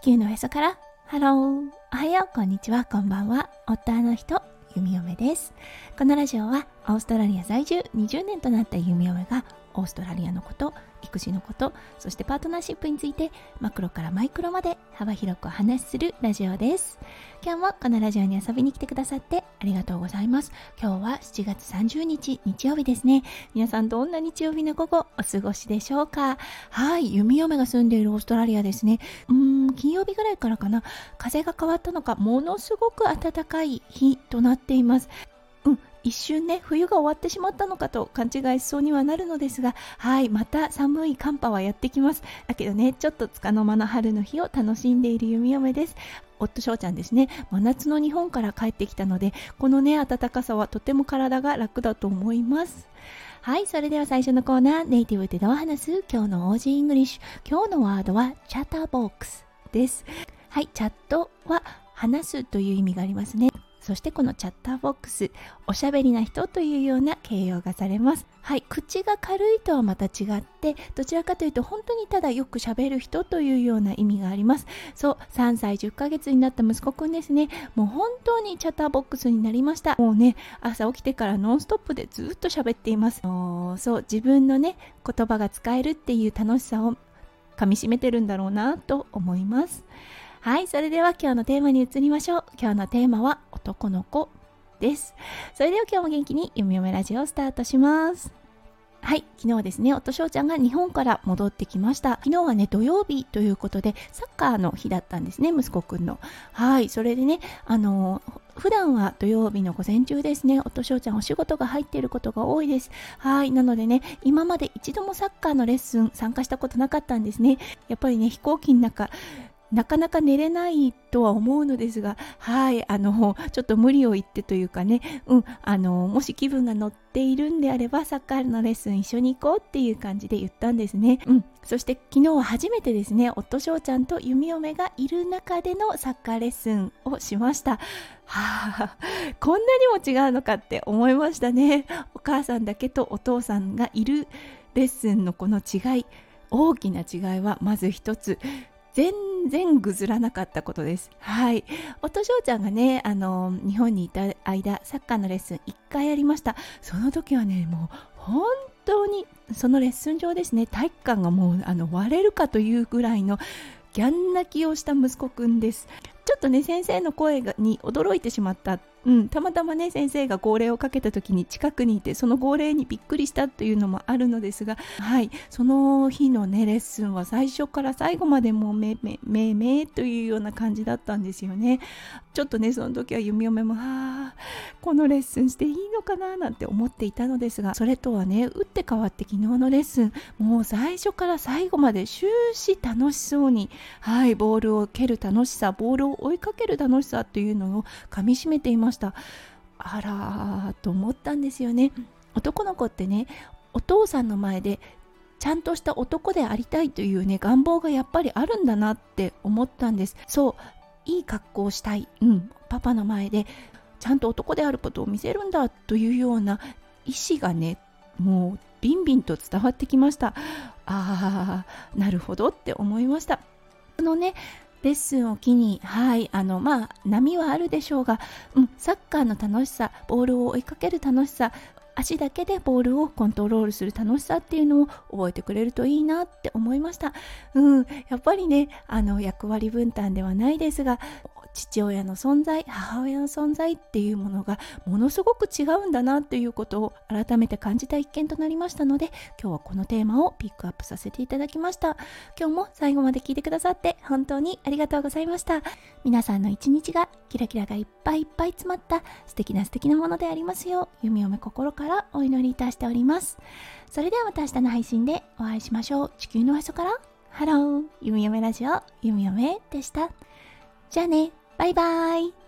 地球のへそから。ハローおはよう。こんにちは。こんばんは。夫の人。弓嫁です。このラジオはオーストラリア在住。20年となった弓嫁がオーストラリアのこと育児のことそしてパートナーシップについてマクロからマイクロまで幅広くお話しするラジオです。今日もこのラジオに遊びに来てくださってありがとうございます。今日は7月30日日曜日ですね。皆さんどんな日曜日の午後お過ごしでしょうか？はい弓嫁が住んでいるオーストラリアですね。うん金曜日ぐらいからかな。風が変わったのかものすごく暖かい日となっています。一瞬ね冬が終わってしまったのかと勘違いしそうにはなるのですがはいまた寒い寒波はやってきます。だけどねちょっとつかの間の春の日を楽しんでいる弓嫁です。夫翔ちゃんですね。真夏の日本から帰ってきたのでこのね暖かさはとても体が楽だと思います。はいそれでは最初のコーナーネイティブでどう話す今日の Aussie English。今日のワードは chatterbox です。はいチャットは話すという意味がありますね。そしてこの chatterbox、おしゃべりな人というような形容がされます。はい、口が軽いとはまた違って、どちらかというと本当にただよくしゃべる人というような意味があります。そう、3歳10ヶ月になった息子くんですね。もう本当に chatterbox になりました。もうね、朝起きてからノンストップでずっと喋っています。そう、自分のね、言葉が使えるっていう楽しさをかみしめてるんだろうなと思います。はい、それでは今日のテーマに移りましょう。今日のテーマは男の子です。それでは今日も元気にゆみよめラジオをスタートします。はい、昨日ですね、夫翔ちゃんが日本から戻ってきました。昨日はね、土曜日ということで、サッカーの日だったんですね、息子くんの。はい、それでね、あの普段は土曜日の午前中ですね、夫翔ちゃんお仕事が入っていることが多いです。はい、なのでね、今まで一度もサッカーのレッスン参加したことなかったんですね。やっぱりね、飛行機の中、なかなか寝れないとは思うのですが、はい、あの、ちょっと無理を言ってというかね、うん、あの、もし気分が乗っているんであれば、サッカーのレッスン一緒に行こうっていう感じで言ったんですね。うん、そして昨日は初めてですね、夫翔ちゃんと弓嫁がいる中でのサッカーレッスンをしました。はあ、こんなにも違うのかって思いましたね。お母さんだけとお父さんがいるレッスンのこの違い、大きな違いはまず一つ、全然ぐずらなかったことです。はい。夫翔ちゃんがね、あの、日本にいた間、サッカーのレッスン1回やりました。その時はね、もう本当に、そのレッスン上ですね、体育館がもうあの割れるかというぐらいのギャン泣きをした息子くんです。ちょっとね、先生の声に驚いてしまったうん、たまたまね先生が号令をかけた時に近くにいてその号令にびっくりしたというのもあるのですがはいその日のねレッスンは最初から最後までもうめめめめというような感じだったんですよね。ちょっとねその時は弓嫁もあこのレッスンしていいのかななんて思っていたのですがそれとはね打って変わって昨日のレッスンもう最初から最後まで終始楽しそうにはいボールを蹴る楽しさボールを追いかける楽しさというのをかみしめていまました。あらと思ったんですよね。男の子ってねお父さんの前でちゃんとした男でありたいというね願望がやっぱりあるんだなって思ったんです。そういい格好をしたい、うん、パパの前でちゃんと男であることを見せるんだというような意思がねもうビンビンと伝わってきました。ああなるほどって思いました。あのねレッスンを機に、はい、あの、まあ、波はあるでしょうが、うん、サッカーの楽しさ、ボールを追いかける楽しさ、足だけでボールをコントロールする楽しさっていうのを覚えてくれるといいなって思いました。うん、やっぱりね、あの役割分担ではないですが、父親の存在母親の存在っていうものがものすごく違うんだなということを改めて感じた一件となりましたので今日はこのテーマをピックアップさせていただきました。今日も最後まで聞いてくださって本当にありがとうございました。皆さんの一日がキラキラがいっぱいいっぱい詰まった素敵な素敵なものでありますよう弓嫁心からお祈りいたしております。それではまた明日の配信でお会いしましょう。地球のへそから。 Hello。弓嫁ラジオ。弓嫁でした。じゃあね。バイバイ。